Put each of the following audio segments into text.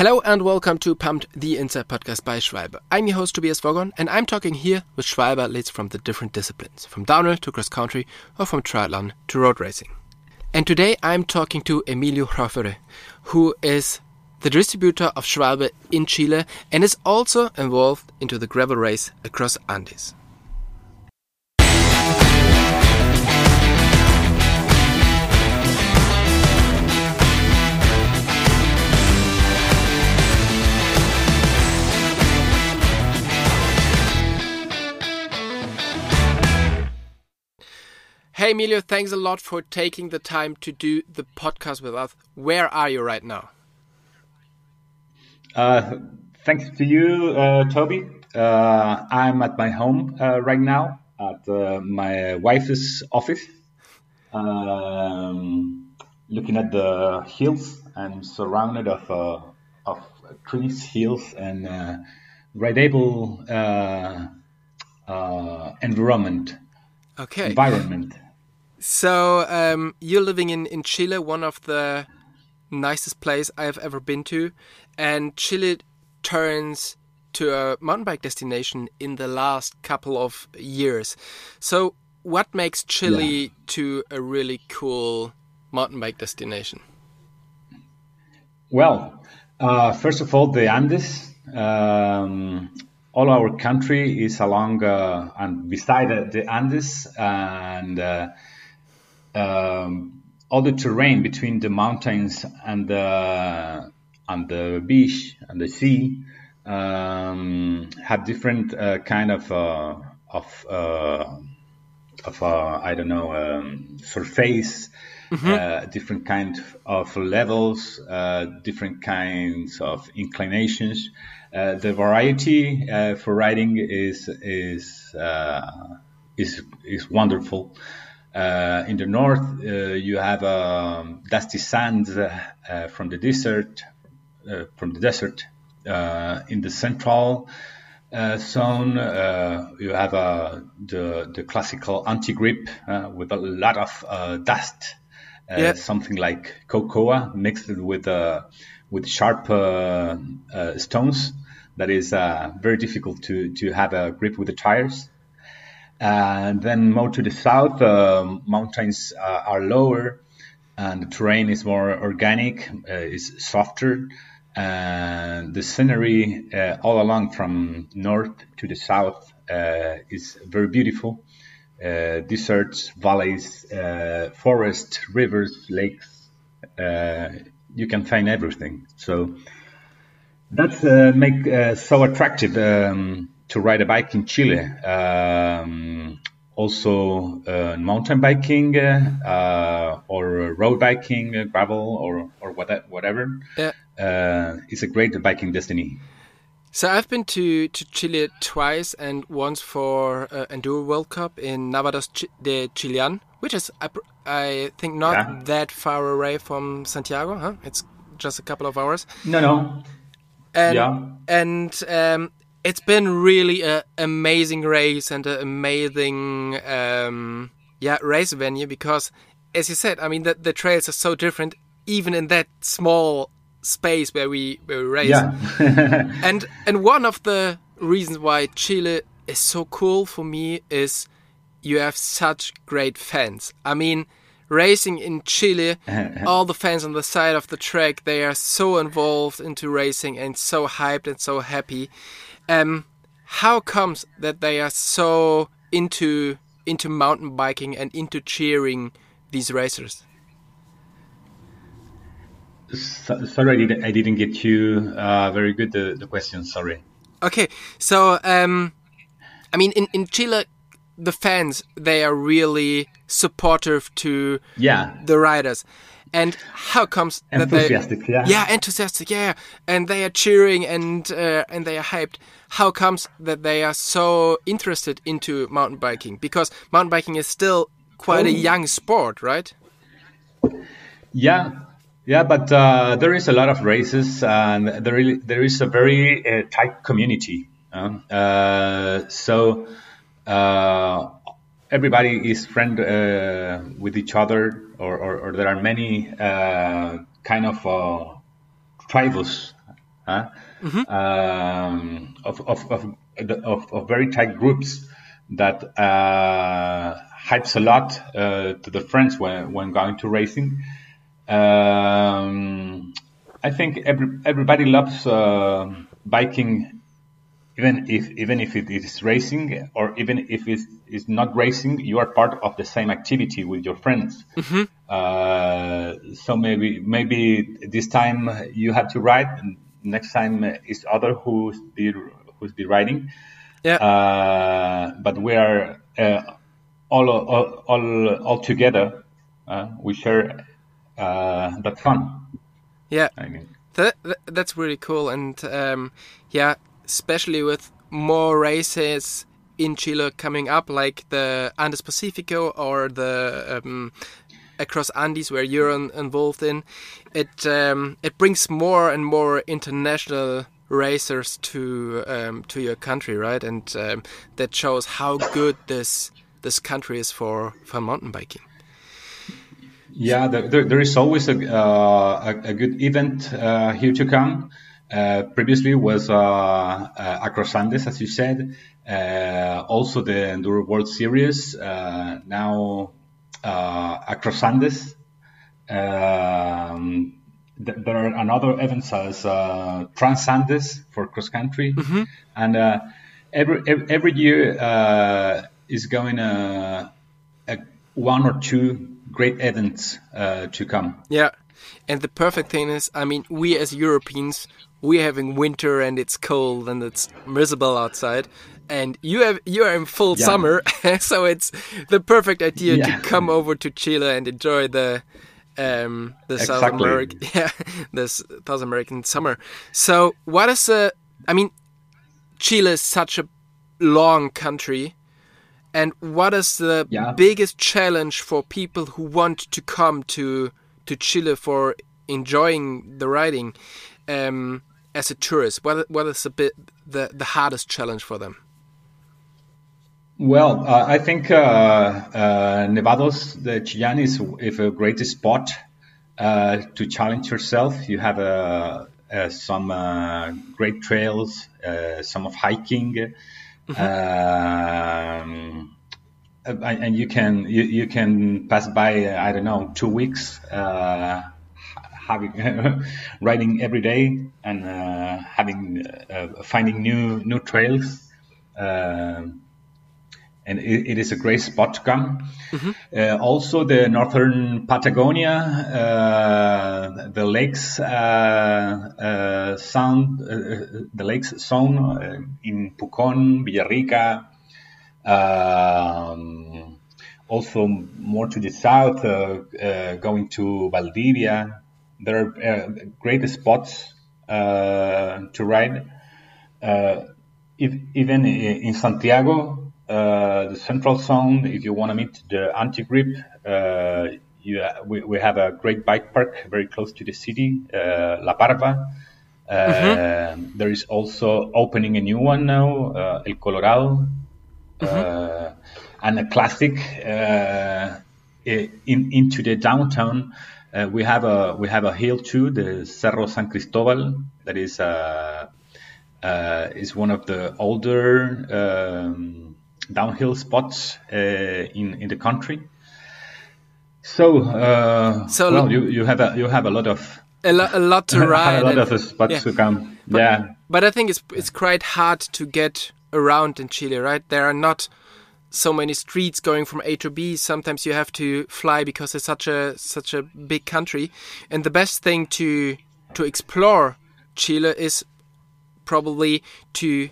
Hello and welcome to Pumped, the Inside podcast by Schwalbe. I'm your host Tobias Woggon and I'm talking here with Schwalbe athletes from the different disciplines, from downhill to cross country or from triathlon to road racing. And today I'm talking to Emilio Rofere, who is the distributor of Schwalbe in Chile and is also involved into the gravel race across Andes. Hey, Emilio, thanks a lot for taking the time to do the podcast with us. Where are you right now? Uh, thanks to you, uh, Toby. Uh, I'm at my home uh, right now at uh, my wife's office, um, looking at the hills. I'm surrounded of uh, of trees, hills, and rideable environment. Okay. Environment. So um, you're living in, in Chile, one of the nicest place I've ever been to, and Chile turns to a mountain bike destination in the last couple of years. So what makes Chile yeah. to a really cool mountain bike destination? Well, uh, first of all, the Andes. Um, all our country is along uh, and beside the Andes, and uh, um, all the terrain between the mountains and the and the beach and the sea um, have different uh, kind of uh, of uh, of uh, I don't know um, surface, mm-hmm. Uh, different kind of levels, uh, different kinds of inclinations. the variety for riding is is is is wonderful. Uh, in the north, uh, you have um, dusty sands uh, from the desert. Uh, from the desert, uh, in the central uh, zone, you have the the classical anti-grip with a lot of dust, yeah. something like cocoa mixed with with sharp stones. That is very difficult to to have a grip with the tires. And then more to the south, uh, mountains uh, are lower and the terrain is more organic, uh, is softer. And the scenery uh, all along from north to the south uh, is very beautiful. Uh, deserts, valleys, forests, rivers, lakes. you can find everything. So that's make so attractive. Um, to ride a bike in Chile. Um, also uh, mountain biking uh, or road biking, gravel or or whatever. Yeah. Uh, it's a great biking destiny. So I've been to, to Chile twice and once for uh, Enduro World Cup in Nevados de Chillán, which is I, I think not yeah. that far away from Santiago. Huh? It's just a couple of hours. No, no. And, yeah. And um, it's been really an amazing race and an amazing um, yeah race venue because as you said i mean the, the trails are so different even in that small space where we where we race. Yeah. and and one of the reasons why chile is so cool for me is you have such great fans. I mean racing in chile all the fans on the side of the track they are so involved into racing and so hyped and so happy um, how comes that they are so into into mountain biking and into cheering these racers? So, sorry, I didn't, I didn't get you uh, very good the, the question. Sorry. Okay, so um, I mean, in in Chile, the fans they are really supportive to yeah the riders and how comes that enthusiastic, they, yeah, yeah, enthusiastic, yeah, and they are cheering and uh, and they are hyped. How comes that they are so interested into mountain biking? Because mountain biking is still quite oh. a young sport, right? Yeah, yeah, but uh, there is a lot of races, and there really, there is a very uh, tight community. Uh, so uh, everybody is friend uh, with each other, or, or, or, there are many uh, kind of uh, tribes huh? mm-hmm. um, of, of, of, of, of, very tight groups that uh, hypes a lot uh, to the friends when, when going to racing. Um, I think every, everybody loves uh, biking, even if even if it is racing or even if it is not racing. You are part of the same activity with your friends. Mm-hmm. Uh, so maybe maybe this time you have to ride, and next time it's other who's be who's be riding. Yeah. Uh, but we are uh, all, all all all together. Uh, we share uh, that fun. Yeah, I mean that, that that's really cool, and um, yeah, especially with more races in Chile coming up, like the Andes Pacifico or the um, across Andes, where you're involved in, it um, it brings more and more international racers to um, to your country, right? And um, that shows how good this this country is for for mountain biking. Yeah, there, there is always a, uh, a, a, good event uh, here to come. Uh, previously was uh, uh, Across Andes, as you said. Uh, also the Enduro World Series. now Across Andes. Um, th there are another events as Trans Andes for cross country, mm-hmm. and every every year is going a, one or two great events uh, to come. Yeah, and the perfect thing is, I mean, we as Europeans, we're having winter and it's cold and it's miserable outside, and you have you are in full yeah. summer, so it's the perfect idea yeah. to come over to Chile and enjoy the um, the exactly. South American yeah the South American summer. So what is the? I mean, Chile is such a long country and what is the yeah. biggest challenge for people who want to come to to Chile for enjoying the riding um, as a tourist? What what is a bit the the hardest challenge for them? Well, uh, I think uh, uh, Nevados de Chillán is, is a great spot uh, to challenge yourself. You have uh, uh, some great trails, some of hiking. Mm-hmm. Um, and you can you, you can pass by I don't know two weeks uh, having riding every day and uh, having uh, finding new new trails uh, and it, it is a great spot to come. Mm-hmm. Uh, also, the northern Patagonia, uh, the lakes uh, sound, the lakes zone in Pucón, Villarrica. Um, also, more to the south, going to Valdivia. There are great spots to ride. If, even in Santiago, uh, the central zone, if you want to meet the anti-grip, uh, you, we, we, have a great bike park very close to the city, uh, La Parva. Mm-hmm. There is also opening a new one now, El Colorado, mm-hmm. and a classic in, into the downtown. Uh, we have a we have a hill too, the Cerro San Cristobal, that is uh, uh, is one of the older um, downhill spots uh, in in the country. So, uh, so well, you, you have a you have a lot of a, lo a lot to ride. a lot of spots yeah. to come. But, yeah, but I think it's it's quite hard to get around in Chile, right? There are not so many streets going from A to B. Sometimes you have to fly because it's such a such a big country. And the best thing to to explore Chile is probably to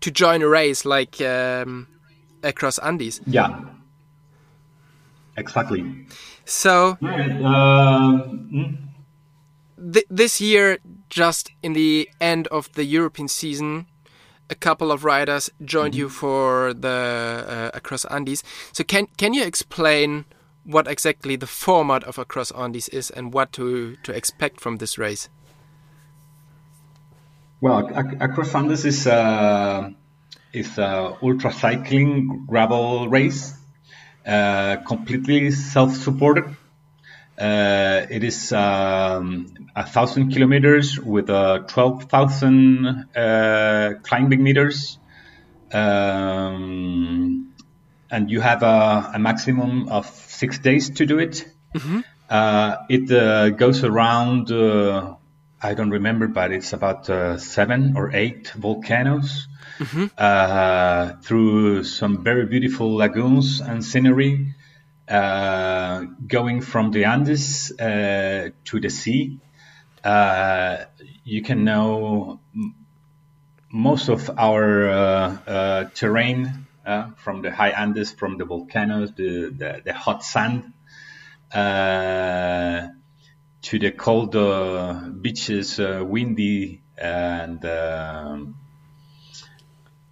to join a race like um, across Andes. Yeah, exactly. So, uh, th this year, just in the end of the European season, a couple of riders joined mm -hmm. you for the uh, Across Andes. So, can can you explain what exactly the format of Across Andes is and what to to expect from this race? Well, Across Andes is. Uh is a ultra cycling gravel race, uh, completely self-supported. Uh, it is um, a thousand kilometers with uh, 12,000 uh, climbing meters. Um, and you have a, a, maximum of six days to do it. Mm-hmm. Uh, it uh, goes around, uh, I don't remember, but it's about seven or eight volcanoes. Mm-hmm. through some very beautiful lagoons and scenery, uh, going from the Andes uh, to the sea, uh, you can know most of our uh, uh, terrain uh, from the high Andes, from the volcanoes, the, the, the hot sand, to the cold beaches, windy and um,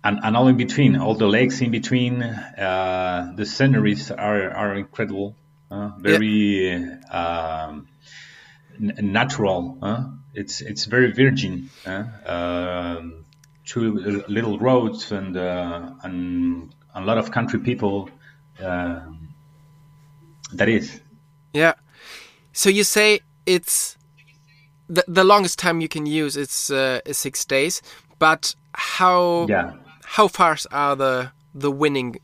and, and all in between, all the lakes in between, uh, the sceneries are, are incredible, uh, very um, n- natural. Uh? It's it's very virgin. Um, two little roads and uh, and a lot of country people. Um, that is. Yeah. So you say it's the the longest time you can use it's uh, six days, but how yeah how fast are the the winning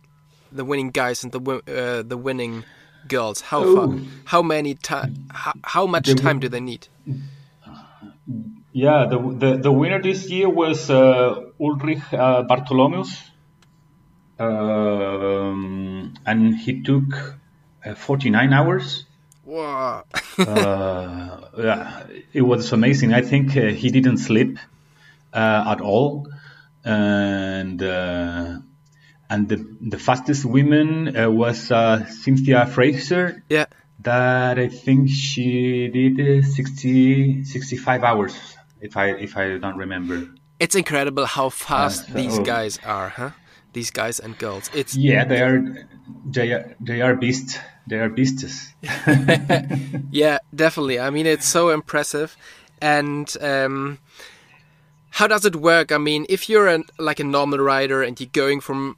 the winning guys and the uh, the winning girls? How far? How many time? How, how, much the, time do they need? Yeah, the the, the winner this year was uh, Ulrich uh, Bartholomäus, um, and he took uh, 49 hours. Wow. Uh, yeah, it was amazing. I think uh, he didn't sleep at all and uh, and the the fastest woman uh, was uh, Cynthia Fraser. Yeah. That I think she did 60, 65 hours, if I if I don't remember. It's incredible how fast so, these guys are, huh? These guys and girls. It's yeah, they are they are they are beasts. They are beasts. yeah, definitely. I mean, it's so impressive, and um, how does it work? I mean, if you're an, like a normal rider and you're going from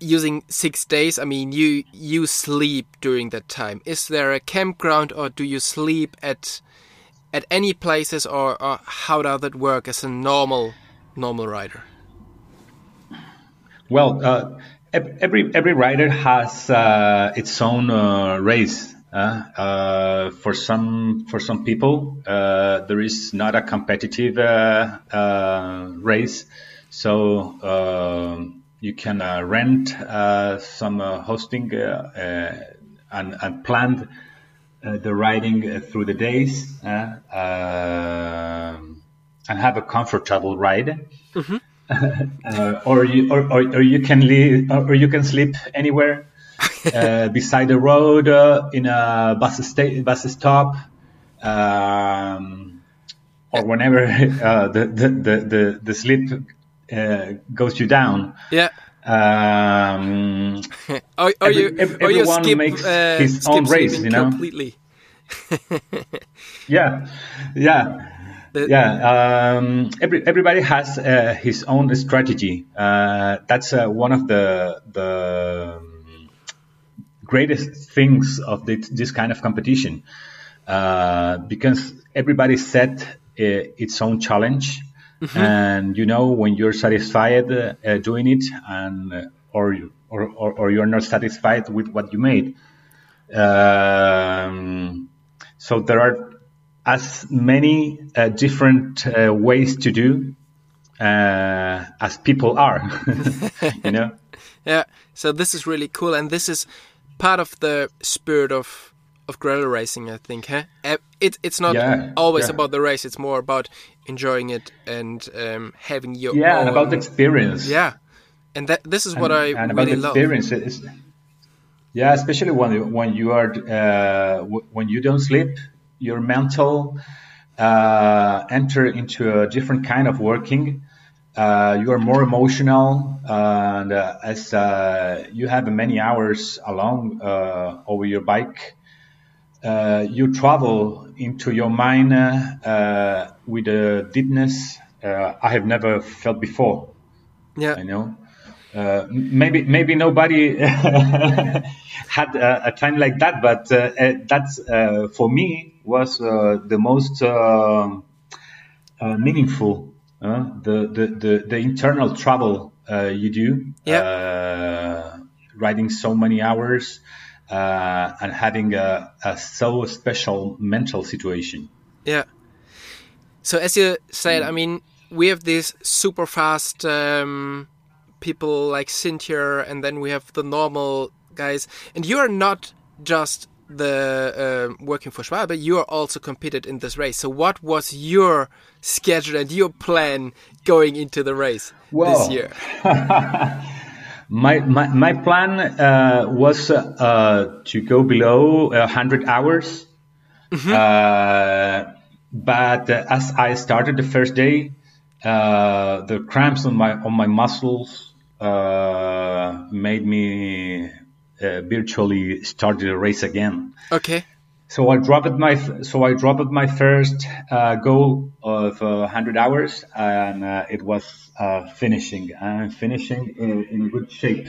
using six days, I mean, you you sleep during that time. Is there a campground, or do you sleep at at any places, or, or how does that work as a normal normal rider? Well, uh, every every rider has uh, its own uh, race uh, uh, for some for some people, uh, there is not a competitive race, so um, you can rent some hosting and, and plan the riding through the days and have a comfortable ride. Mm-hmm. or you or, or, or, you can leave, or you can sleep anywhere uh, beside the road uh, in a bus, sta- bus stop, um, or whenever uh, the, the, the, the sleep uh, goes you down. Yeah. Um, or, or every, you, every, or everyone skip, makes uh, his own race, you know. Completely. yeah, yeah. The, yeah, um, every, everybody has uh, his own strategy. Uh, that's uh, one of the the greatest things of this, this kind of competition uh, because everybody set uh, its own challenge. Mm-hmm. And you know when you're satisfied uh, doing it, and uh, or, or, or or you're not satisfied with what you made. Um, so there are as many uh, different uh, ways to do uh, as people are, you know. Yeah. So this is really cool, and this is part of the spirit of of gravel racing, I think. Huh? It, it's not yeah, always yeah. about the race; it's more about enjoying it and um, having your yeah, own... and about the experience. Yeah, and that this is what and, I and really about the experience. love. It's, yeah, especially when when you are uh, when you don't sleep, your mental uh, enter into a different kind of working uh, you are more emotional and uh, as uh, you have many hours along uh, over your bike uh, you travel into your mind uh, with a deepness i have never felt before yeah i know uh, maybe maybe nobody had a, a, time like that, but uh, uh that's uh, for me was uh, the most meaningful. the, the the the internal travel you do, yeah. riding so many hours and having a, a so special mental situation. Yeah. So as you said, I mean, we have this super fast um, people like Cynthia, and then we have the normal guys. And you are not just the uh, working for Schwalbe, you are also competed in this race. So, what was your schedule and your plan going into the race well, this year? my, my my plan uh, was uh, to go below hundred hours, mm -hmm. but as I started the first day, uh, the cramps on my on my muscles uh, made me uh, virtually start the race again. Okay. So I dropped my so I dropped my first uh, goal of 100 uh, hours, and uh, it was uh, finishing and finishing in, in, good shape.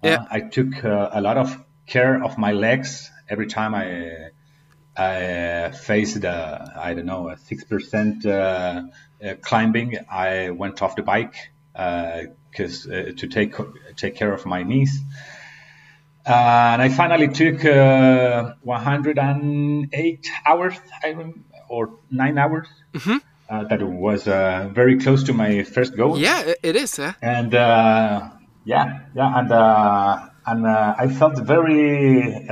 Yeah. I took a lot of care of my legs every time I I faced I don't know a six percent climbing. I went off the bike because uh, to take take care of my knees. And I finally took uh, 108 hours, or nine hours. Mm-hmm. Uh, that was uh, very close to my first goal. Yeah, it is. And uh, yeah, yeah, and uh, and I felt very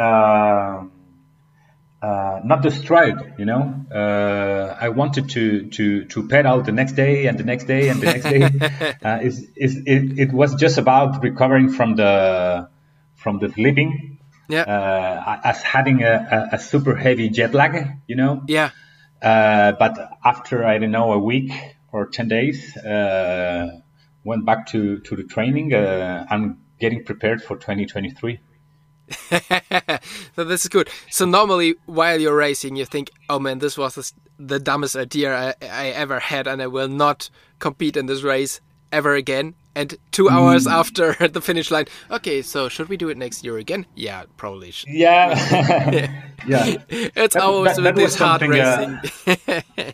uh, not destroyed. You know, uh, I wanted to to to pedal the next day and the next day and the next day. uh, is is it, it was just about recovering from the from the sleeping. Yeah. Uh, as having a, a, a, super heavy jet lag. You know. Yeah. Uh, but after I don't know a week or ten days, uh, went back to to the training. I'm getting prepared for 2023. so this is good. So normally, while you're racing, you think, "Oh man, this was the dumbest idea I, I, ever had, and I will not compete in this race ever again." And two hours mm. after the finish line, okay, so should we do it next year again? Yeah, probably. Should. Yeah, yeah. It's that, always that, that this hard uh, racing. Uh,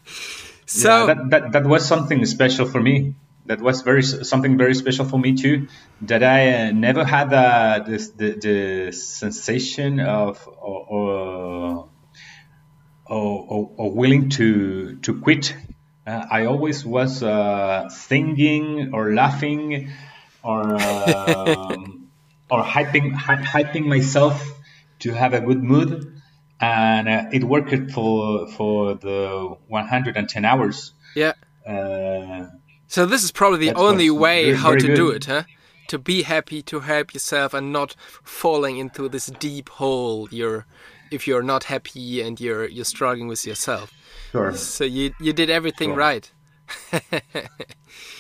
so yeah, that, that that was something special for me that was very something very special for me too. That I uh, never had uh, this the, the sensation of or or, or, or willing to to quit. Uh, I always was uh, singing or laughing or um, or hyping hy- hyping myself to have a good mood, and uh, it worked for for the 110 hours. Yeah. Uh, so this is probably the only way very, how very to good. do it, huh? To be happy, to help yourself, and not falling into this deep hole. You're, if you're not happy and you're you're struggling with yourself. Sure. So you you did everything sure. right.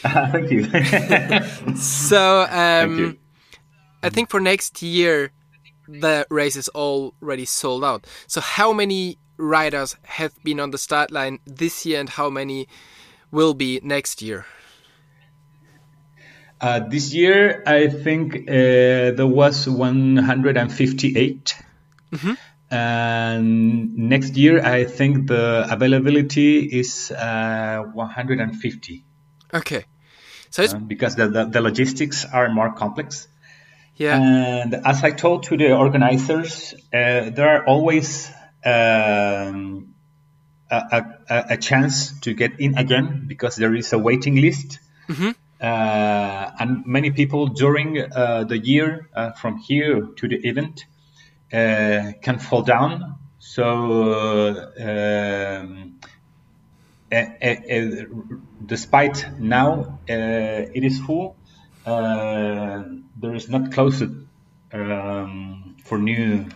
Thank you. so um, you. I think for next year the race is already sold out. So how many riders have been on the start line this year, and how many will be next year? Uh, this year, I think uh, there was 158. Mm-hmm. And next year, I think the availability is uh, 150. Okay. So uh, because the, the, the, logistics are more complex. Yeah. And as I told to the organizers, uh, there are always um, a, a, a, chance to get in again because there is a waiting list. Mm-hmm. Uh, and many people during uh, the year uh, from here to the event can fall down. So um, despite now it is full, there is not closed um, for new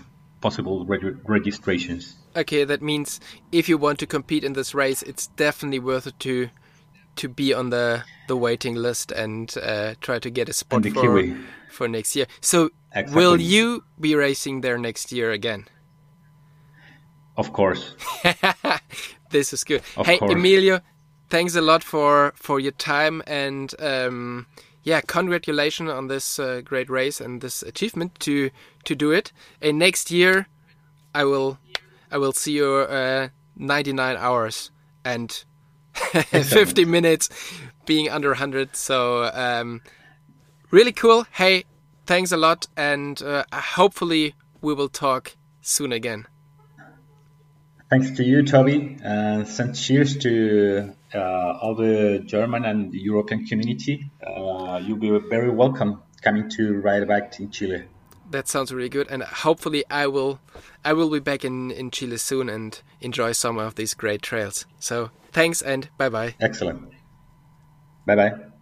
possible reg- registrations. Okay, that means if you want to compete in this race, it's definitely worth it to to be on the the waiting list and uh, try to get a spot for Kiwi. for next year. So, exactly. will you be racing there next year again? Of course. this is good. Of hey, course. Emilio, thanks a lot for for your time and um, yeah, congratulations on this uh, great race and this achievement to to do it. And next year, I will I will see your uh, 99 hours and 50 minutes being under 100. So um, really cool. Hey, thanks a lot, and uh, hopefully we will talk soon again. Thanks to you, Toby, and send cheers to uh, all the German and European community. Uh, you'll be very welcome coming to ride back in Chile. That sounds really good, and hopefully I will, I will be back in in Chile soon and enjoy some of these great trails. So thanks and bye bye. Excellent. Bye bye.